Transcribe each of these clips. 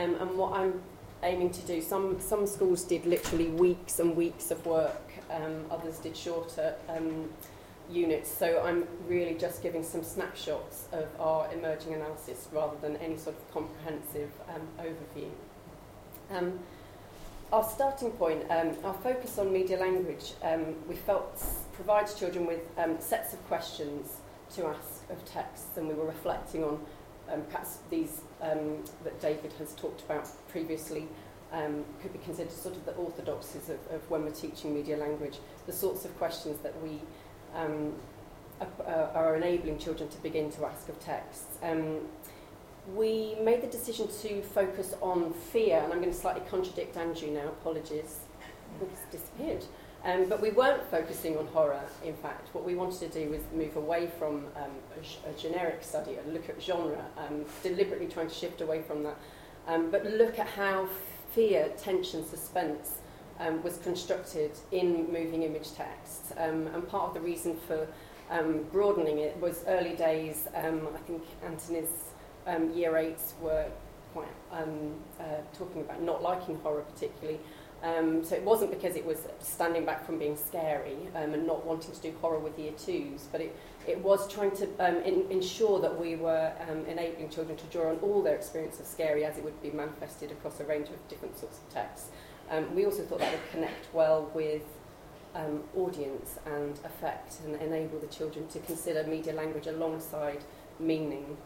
Um, and what I'm aiming to do, some, some schools did literally weeks and weeks of work, um, others did shorter um, units. So I'm really just giving some snapshots of our emerging analysis rather than any sort of comprehensive um, overview. Um, our starting point, um, our focus on media language, we felt provides children with sets of questions to ask of texts, and we were reflecting on um, perhaps these um, that David has talked about previously um, could be considered sort of the orthodoxies of, of when we're teaching media language, the sorts of questions that we um, are, are enabling children to begin to ask of texts. Um, we made the decision to focus on fear, and I'm going to slightly contradict Andrew now, apologies. Um, but we weren't focusing on horror, in fact. What we wanted to do was move away from um, a, a generic study and look at genre, um, deliberately trying to shift away from that, um, but look at how fear, tension, suspense um, was constructed in moving image text. Um, and part of the reason for broadening it was early days, I think Anthony's year eights were quite uh, talking about not liking horror particularly. Um, so it wasn't because it was standing back from being scary um, and not wanting to do horror with year twos, but it, it was trying to um, in, ensure that we were um, enabling children to draw on all their experience of scary as it would be manifested across a range of different sorts of texts. Um, we also thought that would connect well with um, audience and effect and enable the children to consider media language alongside meaning.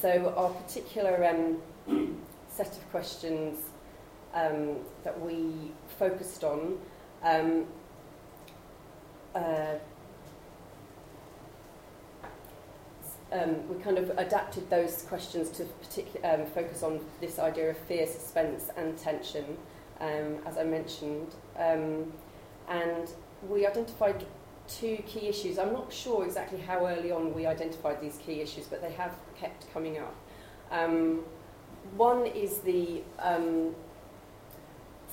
So our particular set of questions um, that we focused on. Um, uh, um, we kind of adapted those questions to um, focus on this idea of fear, suspense, and tension, um, as I mentioned. Um, and we identified two key issues. I'm not sure exactly how early on we identified these key issues, but they have kept coming up. Um, one is the um,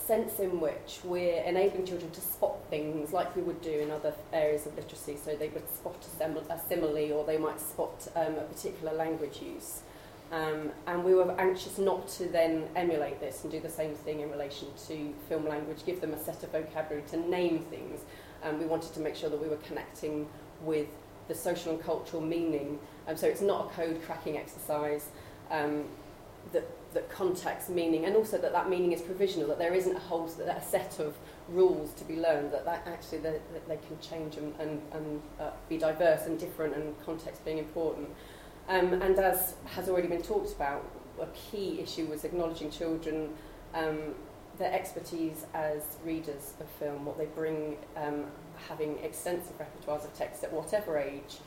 sense in which we're enabling children to spot things like we would do in other areas of literacy. So they would spot a, a simile or they might spot um, a particular language use. Um, and we were anxious not to then emulate this and do the same thing in relation to film language, give them a set of vocabulary to name things. Um, we wanted to make sure that we were connecting with the social and cultural meaning. Um, so it's not a code cracking exercise. Um, that that context meaning and also that that meaning is provisional that there isn't a whole a set of rules to be learned that, that actually they, that they can change and, and, and uh, be diverse and different and context being important. Um, and as has already been talked about a key issue was acknowledging children um, their expertise as readers of film what they bring um, having extensive repertoires of text at whatever age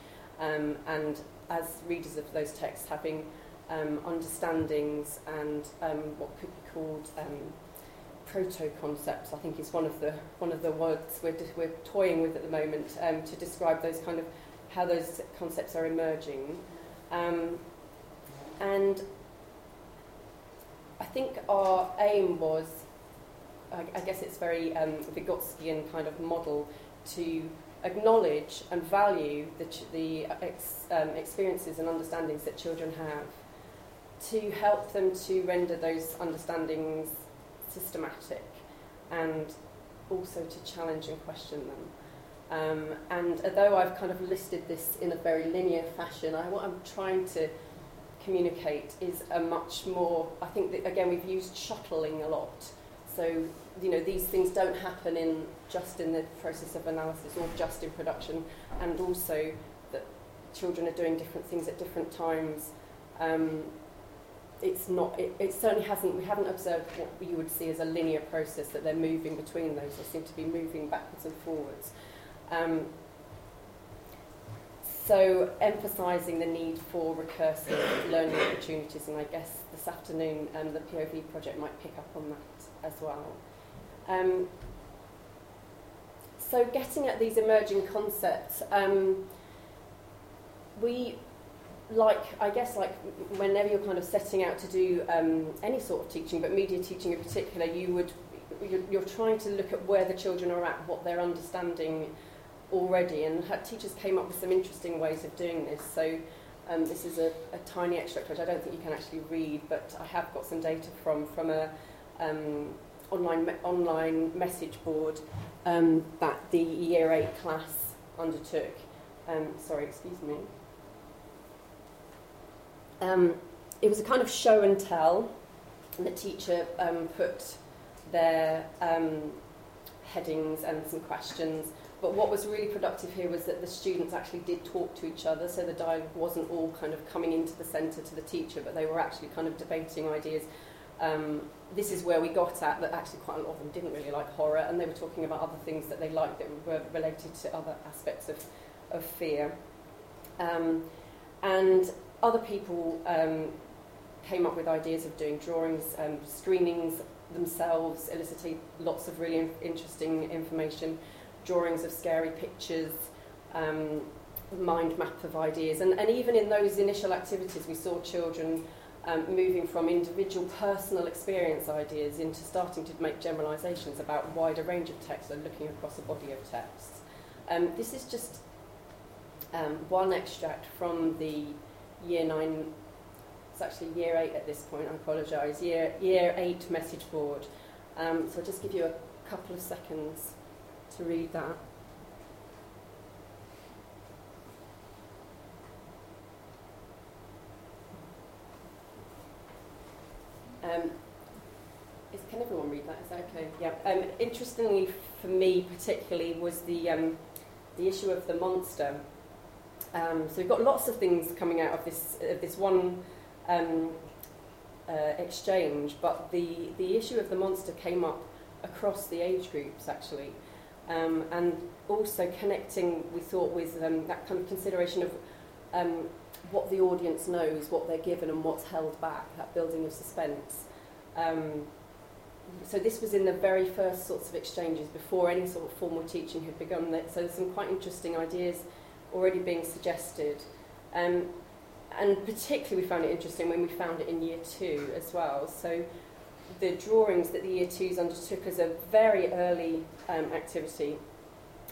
um, and as readers of those texts having um, understandings and um, what could be called um, proto concepts. I think is one of the one of the words we're we're toying with at the moment um, to describe those kind of how those concepts are emerging, um, and I think our aim was, I, I guess it's very um, Vygotskian kind of model to acknowledge and value the, ch- the ex, um, experiences and understandings that children have to help them to render those understandings systematic and also to challenge and question them. Um, and although I've kind of listed this in a very linear fashion, I, what I'm trying to communicate is a much more, I think that again we've used shuttling a lot. So, you know, these things don't happen in just in the process of analysis or just in production, and also that children are doing different things at different times. Um, it's not, it, it certainly hasn't, we haven't observed what you would see as a linear process that they're moving between those. They seem to be moving backwards and forwards. Um, so emphasising the need for recursive learning opportunities, and I guess this afternoon um, the POV project might pick up on that as well. Um, so getting at these emerging concepts, um, we like I guess like whenever you're kind of setting out to do um, any sort of teaching, but media teaching in particular, you would you're, you're trying to look at where the children are at, what they're understanding already, and teachers came up with some interesting ways of doing this. So Um, this is a, a tiny extract which I don't think you can actually read, but I have got some data from from a um, online me- online message board um, that the Year Eight class undertook. Um, sorry, excuse me. Um, it was a kind of show and tell, and the teacher um, put their um, headings and some questions. But what was really productive here was that the students actually did talk to each other, so the dialogue wasn't all kind of coming into the centre to the teacher, but they were actually kind of debating ideas. Um, this is where we got at that actually quite a lot of them didn't really like horror, and they were talking about other things that they liked that were related to other aspects of, of fear. Um, and other people um, came up with ideas of doing drawings, um, screenings themselves, elicited lots of really interesting information, drawings of scary pictures, um, mind map of ideas. And, and even in those initial activities, we saw children um, moving from individual personal experience ideas into starting to make generalisations about wider range of texts and looking across a body of texts. Um, this is just um, one extract from the year nine it's actually year eight at this point, I apologise, year, year eight message board. Um, so I'll just give you a couple of seconds to read that. Um, is, can everyone read that? Is that okay? Yeah. Um, interestingly, for me particularly, was the um, the issue of the monster. Um, so we've got lots of things coming out of this uh, this one um, uh, exchange, but the, the issue of the monster came up across the age groups actually. Um, and also connecting, we thought, with um, that kind of consideration of um, what the audience knows, what they're given, and what's held back, that building of suspense. Um, so this was in the very first sorts of exchanges before any sort of formal teaching had begun. So there's some quite interesting ideas already being suggested. Um, and particularly we found it interesting when we found it in year two as well. So the drawings that the year twos undertook as a very early um, activity,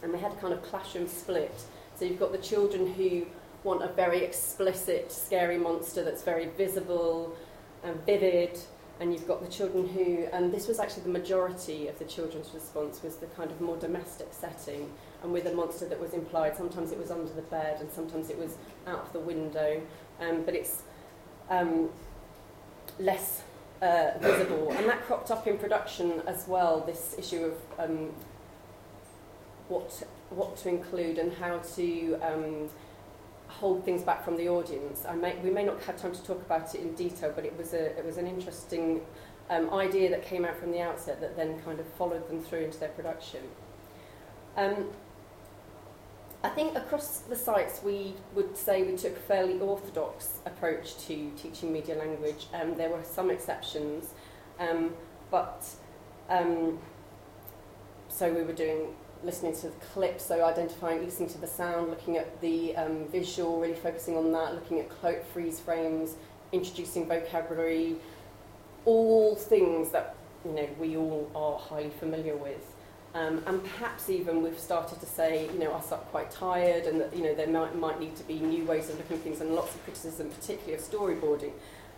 and they had a kind of classroom split. So you've got the children who want a very explicit, scary monster that's very visible and vivid, and you've got the children who, and this was actually the majority of the children's response, was the kind of more domestic setting, and with a monster that was implied. Sometimes it was under the bed, and sometimes it was out of the window, um, but it's um, less uh, visible. And that cropped up in production as well, this issue of um, what, what to include and how to um, hold things back from the audience. I may, we may not have time to talk about it in detail, but it was, a, it was an interesting um, idea that came out from the outset that then kind of followed them through into their production. Um, I think across the sites we would say we took a fairly orthodox approach to teaching media language. Um, there were some exceptions, um, but um, so we were doing listening to the clips, so identifying, listening to the sound, looking at the um, visual, really focusing on that, looking at clo- freeze frames, introducing vocabulary, all things that you know we all are highly familiar with. Um, and perhaps even we've started to say, you know, us are quite tired and that, you know, there might, might need to be new ways of looking at things and lots of criticism, particularly of storyboarding,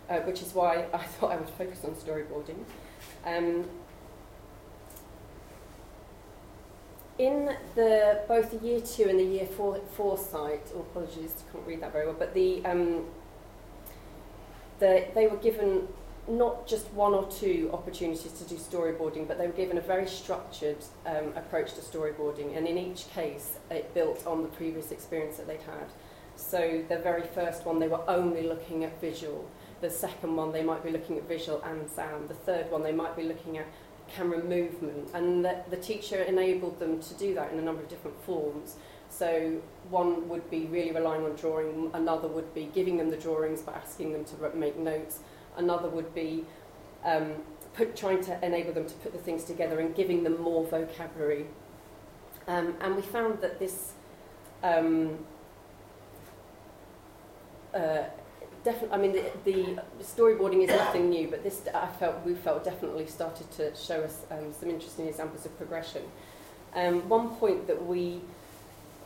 uh, which is why I thought I would focus on storyboarding. Um, in the both the year two and the year four, four site, oh, apologies, I can't read that very well, but the, um, the, they were given not just one or two opportunities to do storyboarding, but they were given a very structured um, approach to storyboarding, and in each case, it built on the previous experience that they'd had. So the very first one, they were only looking at visual. The second one, they might be looking at visual and sound. The third one, they might be looking at camera movement, and the, the teacher enabled them to do that in a number of different forms. So one would be really relying on drawing, another would be giving them the drawings but asking them to make notes, Another would be um, put, trying to enable them to put the things together and giving them more vocabulary. Um, and we found that this um, uh, definitely, I mean, the, the, storyboarding is nothing new, but this I felt we felt definitely started to show us um, some interesting examples of progression. Um, one point that we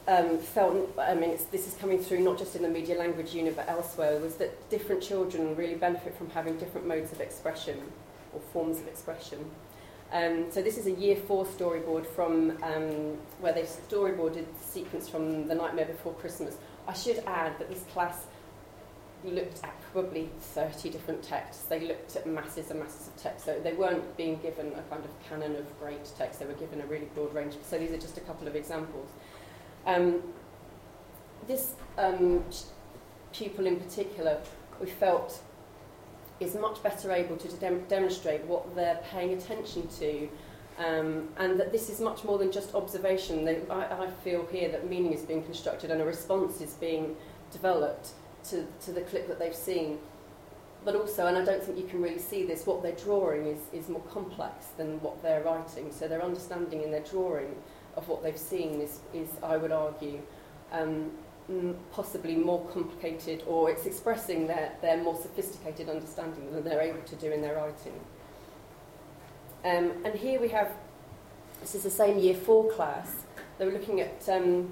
um, felt, I mean, this is coming through not just in the media language unit but elsewhere, was that different children really benefit from having different modes of expression or forms of expression. Um, so this is a year four storyboard from um, where they've storyboarded the sequence from The Nightmare Before Christmas. I should add that this class looked at probably 30 different texts. They looked at masses and masses of text. So they weren't being given a kind of canon of great texts. They were given a really broad range. So these are just a couple of examples. Um, this um, pupil in particular, we felt is much better able to dem- demonstrate what they're paying attention to um, and that this is much more than just observation. I, I feel here that meaning is being constructed and a response is being developed to, to the clip that they've seen. But also, and I don't think you can really see this, what they're drawing is, is more complex than what they're writing. So their understanding in their drawing of what they've seen is, is I would argue, um, possibly more complicated or it's expressing their, their more sophisticated understanding than they're able to do in their writing. Um, and here we have, this is the same year four class, they were looking at um,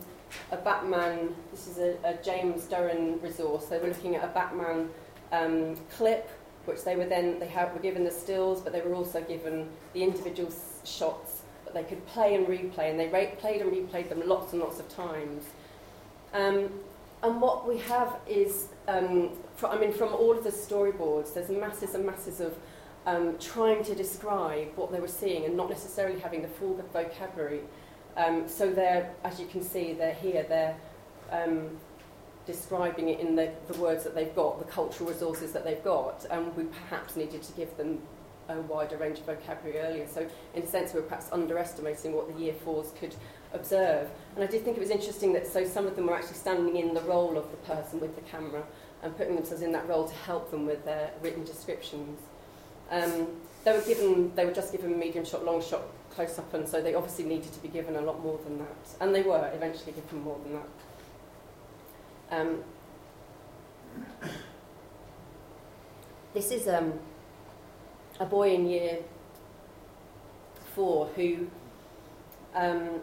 a Batman, this is a, a James Durran resource, they were looking at a Batman um, clip, which they were then, they have, were given the stills, but they were also given the individual shots that they could play and replay, and they ra- played and replayed them lots and lots of times. Um, and what we have is, um, I mean, from all of the storyboards, there's masses and masses of um, trying to describe what they were seeing and not necessarily having the full vocabulary. Um, so they're, as you can see, they're here, they're um, describing it in the, the words that they've got, the cultural resources that they've got, and we perhaps needed to give them a wider range of vocabulary earlier. So in a sense, we were perhaps underestimating what the year fours could observe. And I did think it was interesting that so some of them were actually standing in the role of the person with the camera and putting themselves in that role to help them with their written descriptions. Um, they were given, they were just given medium shot, long shot, close up, and so they obviously needed to be given a lot more than that. And they were eventually given more than that. Um, this is um, a boy in year four who um,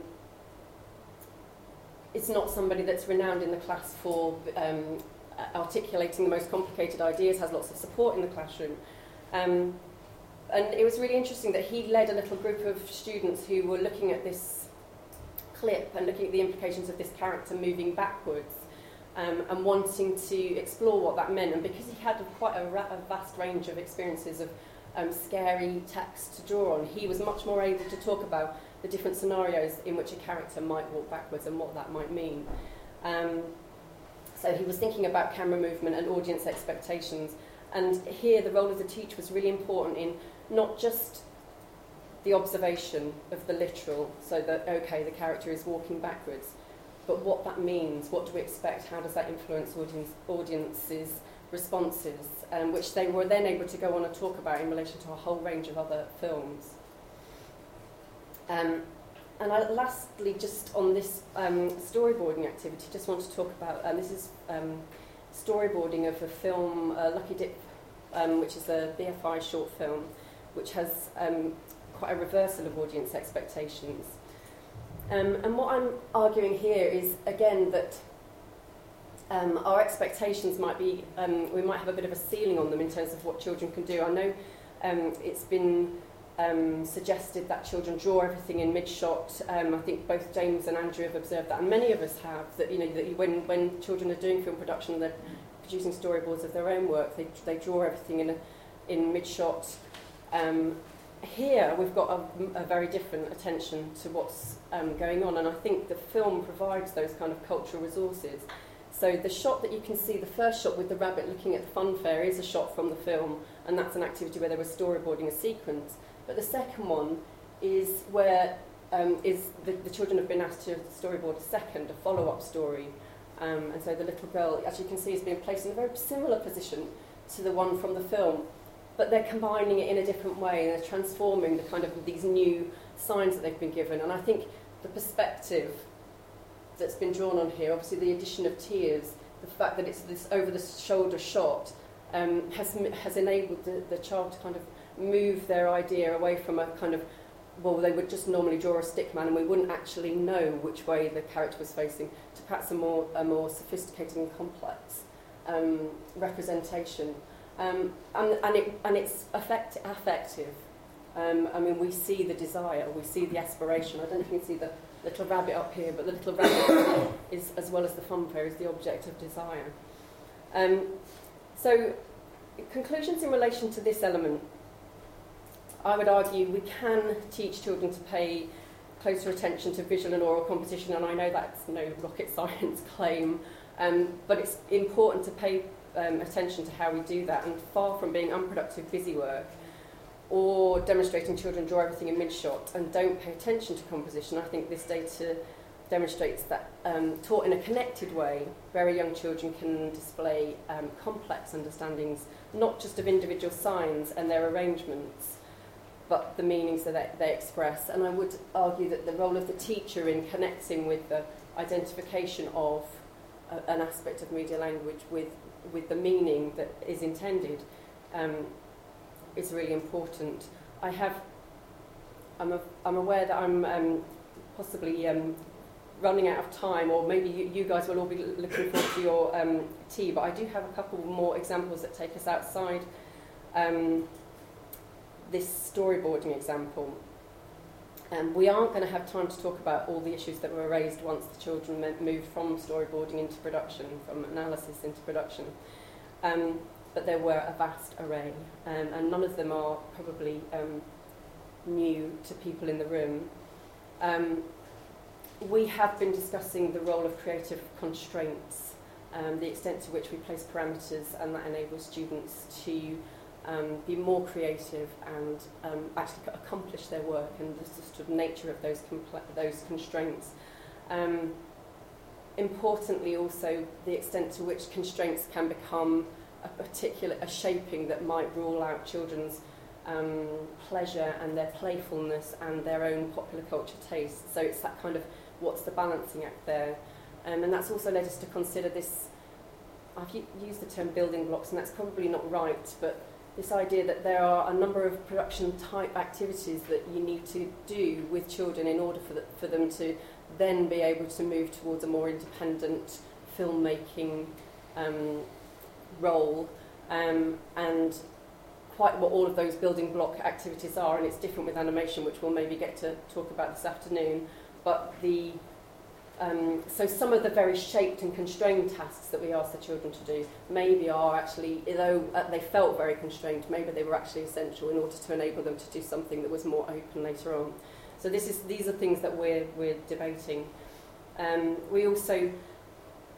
is not somebody that's renowned in the class for um, articulating the most complicated ideas, has lots of support in the classroom. Um, and it was really interesting that he led a little group of students who were looking at this clip and looking at the implications of this character moving backwards um, and wanting to explore what that meant. And because he had quite a, ra- a vast range of experiences of um, scary text to draw on, he was much more able to talk about the different scenarios in which a character might walk backwards and what that might mean. Um, so he was thinking about camera movement and audience expectations. And here, the role of the teacher was really important in not just the observation of the literal, so that, okay, the character is walking backwards, but what that means, what do we expect, how does that influence audience, audiences' responses, um, which they were then able to go on and talk about in relation to a whole range of other films. Um, and I, lastly, just on this um, storyboarding activity, just want to talk about, and this is um, storyboarding of a film, uh, Lucky Dip, um, which is a BFI short film, which has um, quite a reversal of audience expectations. Um, and what I'm arguing here is, again, that um, our expectations might be, um, we might have a bit of a ceiling on them in terms of what children can do. I know um, it's been um, suggested that children draw everything in mid-shot. Um, I think both James and Andrew have observed that, and many of us have, that, you know, that when, when children are doing film production, they're producing storyboards of their own work, they, they draw everything in, a, in mid-shot. Um, here we've got a, a very different attention to what's um, going on, and I think the film provides those kind of cultural resources. So the shot that you can see, the first shot with the rabbit looking at the fun fair, is a shot from the film, and that's an activity where they were storyboarding a sequence. But the second one is where um, is the, the children have been asked to storyboard a second, a follow-up story. Um, and so the little girl, as you can see, is being placed in a very similar position to the one from the film, but they're combining it in a different way and they're transforming the kind of these new signs that they've been given. And I think the perspective that's been drawn on here, obviously the addition of tears, the fact that it's this over-the-shoulder shot, um, has, has enabled the, the child to kind of move their idea away from a kind of well, they would just normally draw a stick man and we wouldn't actually know which way the character was facing, to perhaps a more, a more sophisticated and complex um, representation. Um, and, and, it, and it's effect, affective. Um, I mean, we see the desire, we see the aspiration. I don't know if you can see the little rabbit up here, but the little rabbit is, as well as the funfair, is the object of desire. Um, so, conclusions in relation to this element. I would argue we can teach children to pay closer attention to visual and oral composition, and I know that's no rocket science claim, um, but it's important to pay um, attention to how we do that, and far from being unproductive busy work or demonstrating children draw everything in mid-shot and don't pay attention to composition, I think this data demonstrates that um, taught in a connected way, very young children can display um, complex understandings, not just of individual signs and their arrangements, but the meanings that they express. And I would argue that the role of the teacher in connecting with the identification of a, an aspect of media language with, with the meaning that is intended um, is really important. I have, I'm, a, I'm aware that I'm um, possibly um, running out of time, or maybe you, you guys will all be looking forward to your um, tea, but I do have a couple more examples that take us outside um, this storyboarding example. Um, we aren't going to have time to talk about all the issues that were raised once the children moved from storyboarding into production, from analysis into production. Um, but there were a vast array, um, and none of them are probably um, new to people in the room. Um, we have been discussing the role of creative constraints, um, the extent to which we place parameters, and that enables students to um, be more creative and um, actually accomplish their work, and the sort of nature of those, those constraints. Um, importantly, also the extent to which constraints can become a particular a shaping that might rule out children's um, pleasure and their playfulness and their own popular culture taste. So it's that kind of what's the balancing act there. Um, and that's also led us to consider this, I've used the term building blocks, and that's probably not right, but this idea that there are a number of production type activities that you need to do with children in order for, the, for them to then be able to move towards a more independent filmmaking um, role. Um, and quite what all of those building block activities are and it's different with animation which we'll maybe get to talk about this afternoon. But the um, so some of the very shaped and constrained tasks that we ask the children to do maybe are actually, though uh, they felt very constrained, maybe they were actually essential in order to enable them to do something that was more open later on. So this is, these are things that we're, we're debating. Um, we also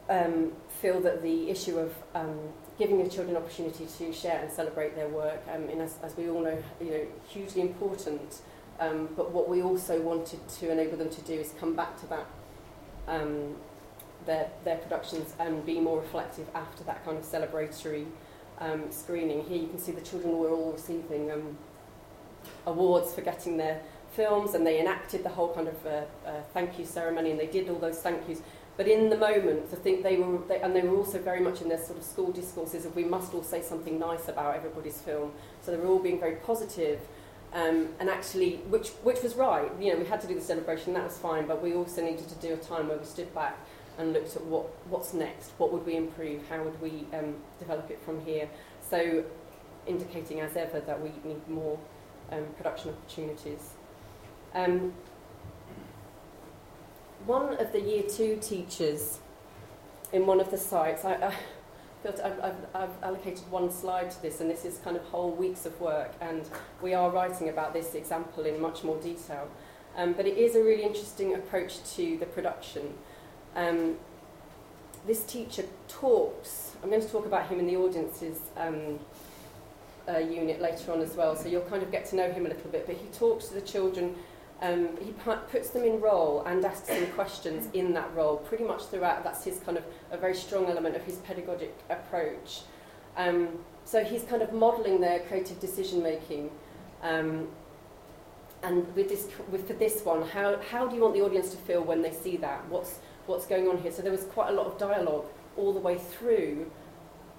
um, feel that the issue of um, giving your children opportunity to share and celebrate their work, um, as, as we all know, you know, hugely important. Um, but what we also wanted to enable them to do is come back to that um, their, their productions and be more reflective after that kind of celebratory um, screening. Here you can see the children were all receiving um, awards for getting their films and they enacted the whole kind of uh, uh, thank you ceremony and they did all those thank yous. But in the moment, I think they were, they, and they were also very much in their sort of school discourses of we must all say something nice about everybody's film. So they were all being very positive um, and actually, which, which was right, you know, we had to do the celebration, that was fine, but we also needed to do a time where we stood back and looked at what, what's next, what would we improve, how would we um, develop it from here. So indicating as ever that we need more um, production opportunities. Um, one of the year two teachers in one of the sites, I, I I've, I've, I've allocated one slide to this, and this is kind of whole weeks of work, and we are writing about this example in much more detail. Um, but it is a really interesting approach to the production. Um, this teacher talks, I'm going to talk about him in the audiences um, uh, unit later on as well, so you'll kind of get to know him a little bit, but he talks to the children um, he puts them in role and asks them questions in that role pretty much throughout. That's his kind of a very strong element of his pedagogic approach. Um, so he's kind of modelling their creative decision making. Um, and with this, with for this one, how, how do you want the audience to feel when they see that? What's, what's going on here? So there was quite a lot of dialogue all the way through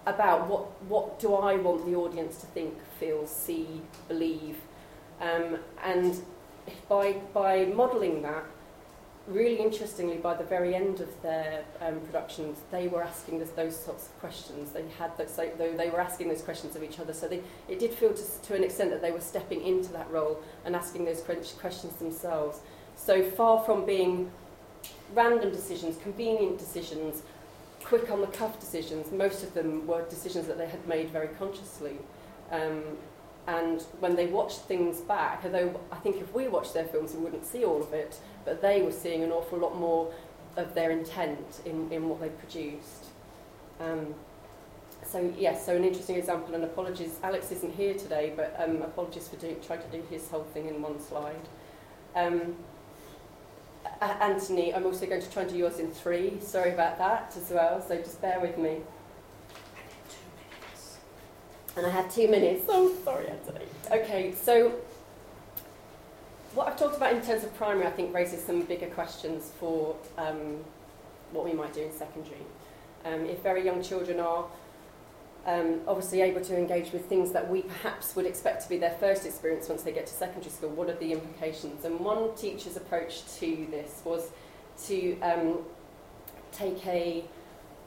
about what, what do I want the audience to think, feel, see, believe. Um, and by, by modelling that, really interestingly, by the very end of their um, productions, they were asking this, those sorts of questions. They had those, so they were asking those questions of each other. So they, it did feel to, to an extent that they were stepping into that role and asking those questions themselves. So far from being random decisions, convenient decisions, quick on the cuff decisions, most of them were decisions that they had made very consciously. Um, and when they watched things back, although I think if we watched their films, we wouldn't see all of it, but they were seeing an awful lot more of their intent in, in what they produced. Um, so yes, so an interesting example, and apologies, Alex isn't here today, but um, apologies for doing, trying to do his whole thing in one slide. Um, Anthony, I'm also going to try and do yours in three. Sorry about that as well, so just bear with me. And I have two minutes. Oh, sorry, Anthony. Okay, so what I've talked about in terms of primary, I think, raises some bigger questions for um, what we might do in secondary. Um, if very young children are um, obviously able to engage with things that we perhaps would expect to be their first experience once they get to secondary school, what are the implications? And one teacher's approach to this was to um, take a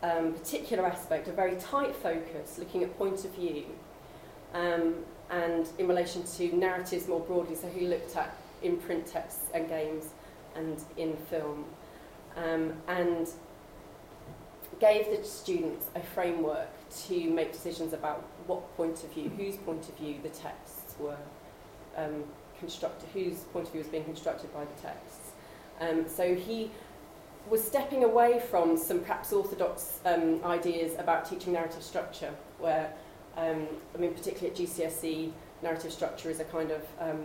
um, particular aspect, a very tight focus, looking at point of view, um, and in relation to narratives more broadly. So he looked at in print texts and games and in film, um, and gave the students a framework to make decisions about what point of view, whose point of view the texts were um, constructed, whose point of view was being constructed by the texts. Um, so he was stepping away from some perhaps orthodox um, ideas about teaching narrative structure, where, um, I mean, particularly at GCSE, narrative structure is a kind of um,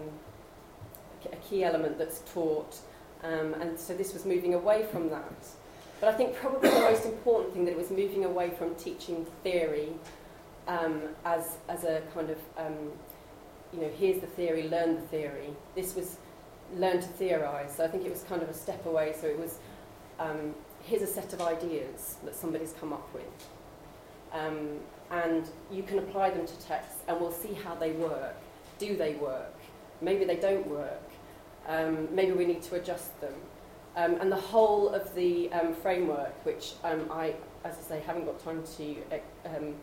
a key element that's taught, um, and so this was moving away from that. But I think probably the most important thing that it was moving away from teaching theory um, as, as a kind of, um, you know, here's the theory, learn the theory. This was learn to theorise. So I think it was kind of a step away. So it was um, here's a set of ideas that somebody's come up with. Um, and you can apply them to text and we'll see how they work. Do they work? Maybe they don't work. Um, maybe we need to adjust them. Um, and the whole of the um, framework, which um, I, as I say, haven't got time to um,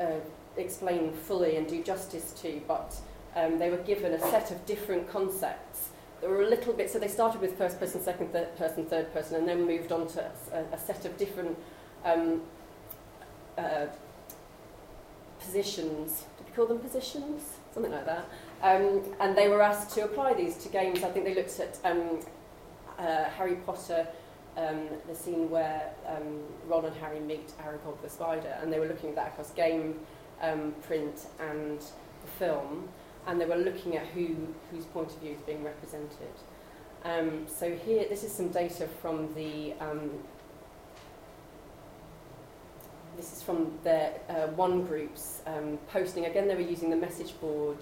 uh, explain fully and do justice to, but um, they were given a set of different concepts there were a little bit, so they started with first person, second person, third person, and then moved on to a, a set of different um, uh, positions. Did we call them positions? Something like that. Um, and they were asked to apply these to games. I think they looked at um, uh, Harry Potter, um, the scene where um, Ron and Harry meet Aragog the spider, and they were looking at that across game, um, print, and the film and they were looking at who whose point of view is being represented. Um, so here, this is some data from the. Um, this is from their uh, one groups um, posting. Again, they were using the message board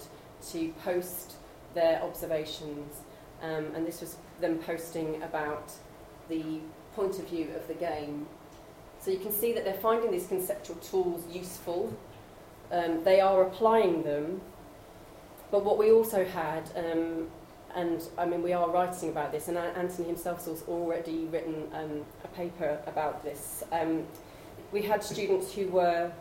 to post their observations, um, and this was them posting about the point of view of the game. So you can see that they're finding these conceptual tools useful. Um, they are applying them but what we also had, um, and I mean, we are writing about this, and Anthony himself has already written um, a paper about this. Um, we had students who were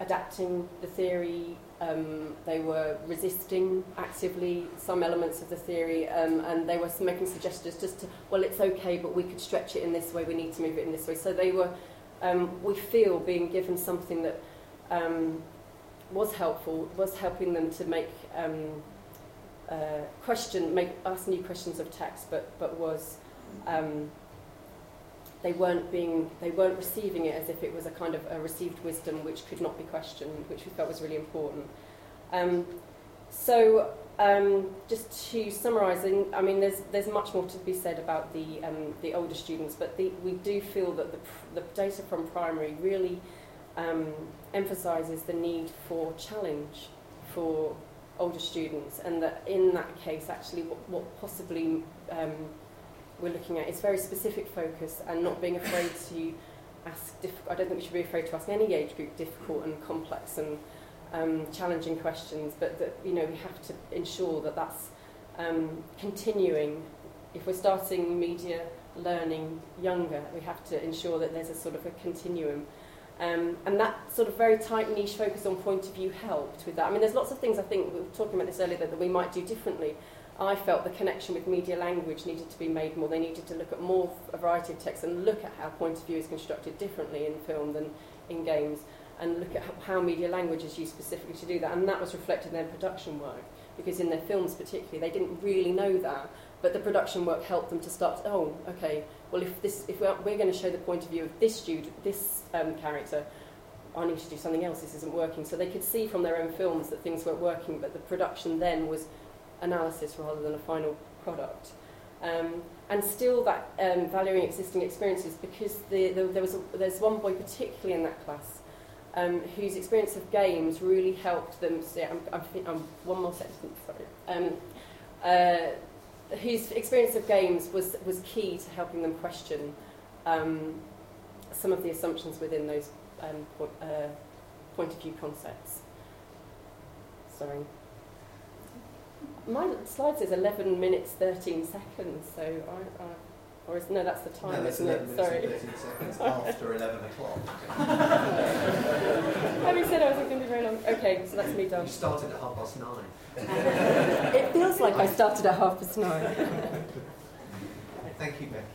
adapting the theory, um, they were resisting actively some elements of the theory, um, and they were making suggestions just to, well, it's okay, but we could stretch it in this way, we need to move it in this way. So they were, um, we feel, being given something that um, was helpful, was helping them to make um, uh, question, make ask new questions of text, but but was um, they weren't being they weren't receiving it as if it was a kind of a received wisdom which could not be questioned, which we felt was really important. Um, so um, just to summarise, I mean, there's there's much more to be said about the um, the older students, but the, we do feel that the the data from primary really um, emphasises the need for challenge for older students, and that in that case, actually, what, what possibly um, we're looking at is very specific focus and not being afraid to ask. Diff- I don't think we should be afraid to ask any age group difficult and complex and um, challenging questions, but that you know we have to ensure that that's um, continuing. If we're starting media learning younger, we have to ensure that there's a sort of a continuum. Um, and that sort of very tight niche focus on point of view helped with that. I mean, there's lots of things I think, we were talking about this earlier, that, that we might do differently. I felt the connection with media language needed to be made more. They needed to look at more a variety of texts and look at how point of view is constructed differently in film than in games, and look at how media language is used specifically to do that. And that was reflected in their production work, because in their films particularly, they didn't really know that. But the production work helped them to start. Oh, okay. Well, if this, if we're, we're going to show the point of view of this student, this um, character, I need to do something else. This isn't working. So they could see from their own films that things weren't working, but the production then was analysis rather than a final product. Um, and still that um, valuing existing experiences because the, the, there was a, there's one boy particularly in that class um, whose experience of games really helped them. So yeah, I'm, I'm, I'm one more sentence. Sorry. Um, uh, whose experience of games was was key to helping them question um, some of the assumptions within those um, po- uh, point of view concepts. Sorry. My slide says 11 minutes 13 seconds, so I, I or is, no, that's the time, no, that's isn't 11 it? Sorry. 13 seconds after 11 o'clock. Having said I wasn't going to be very long. Okay, so that's me done. You started at half past nine. it feels like I started at half past nine. Thank you, Becky.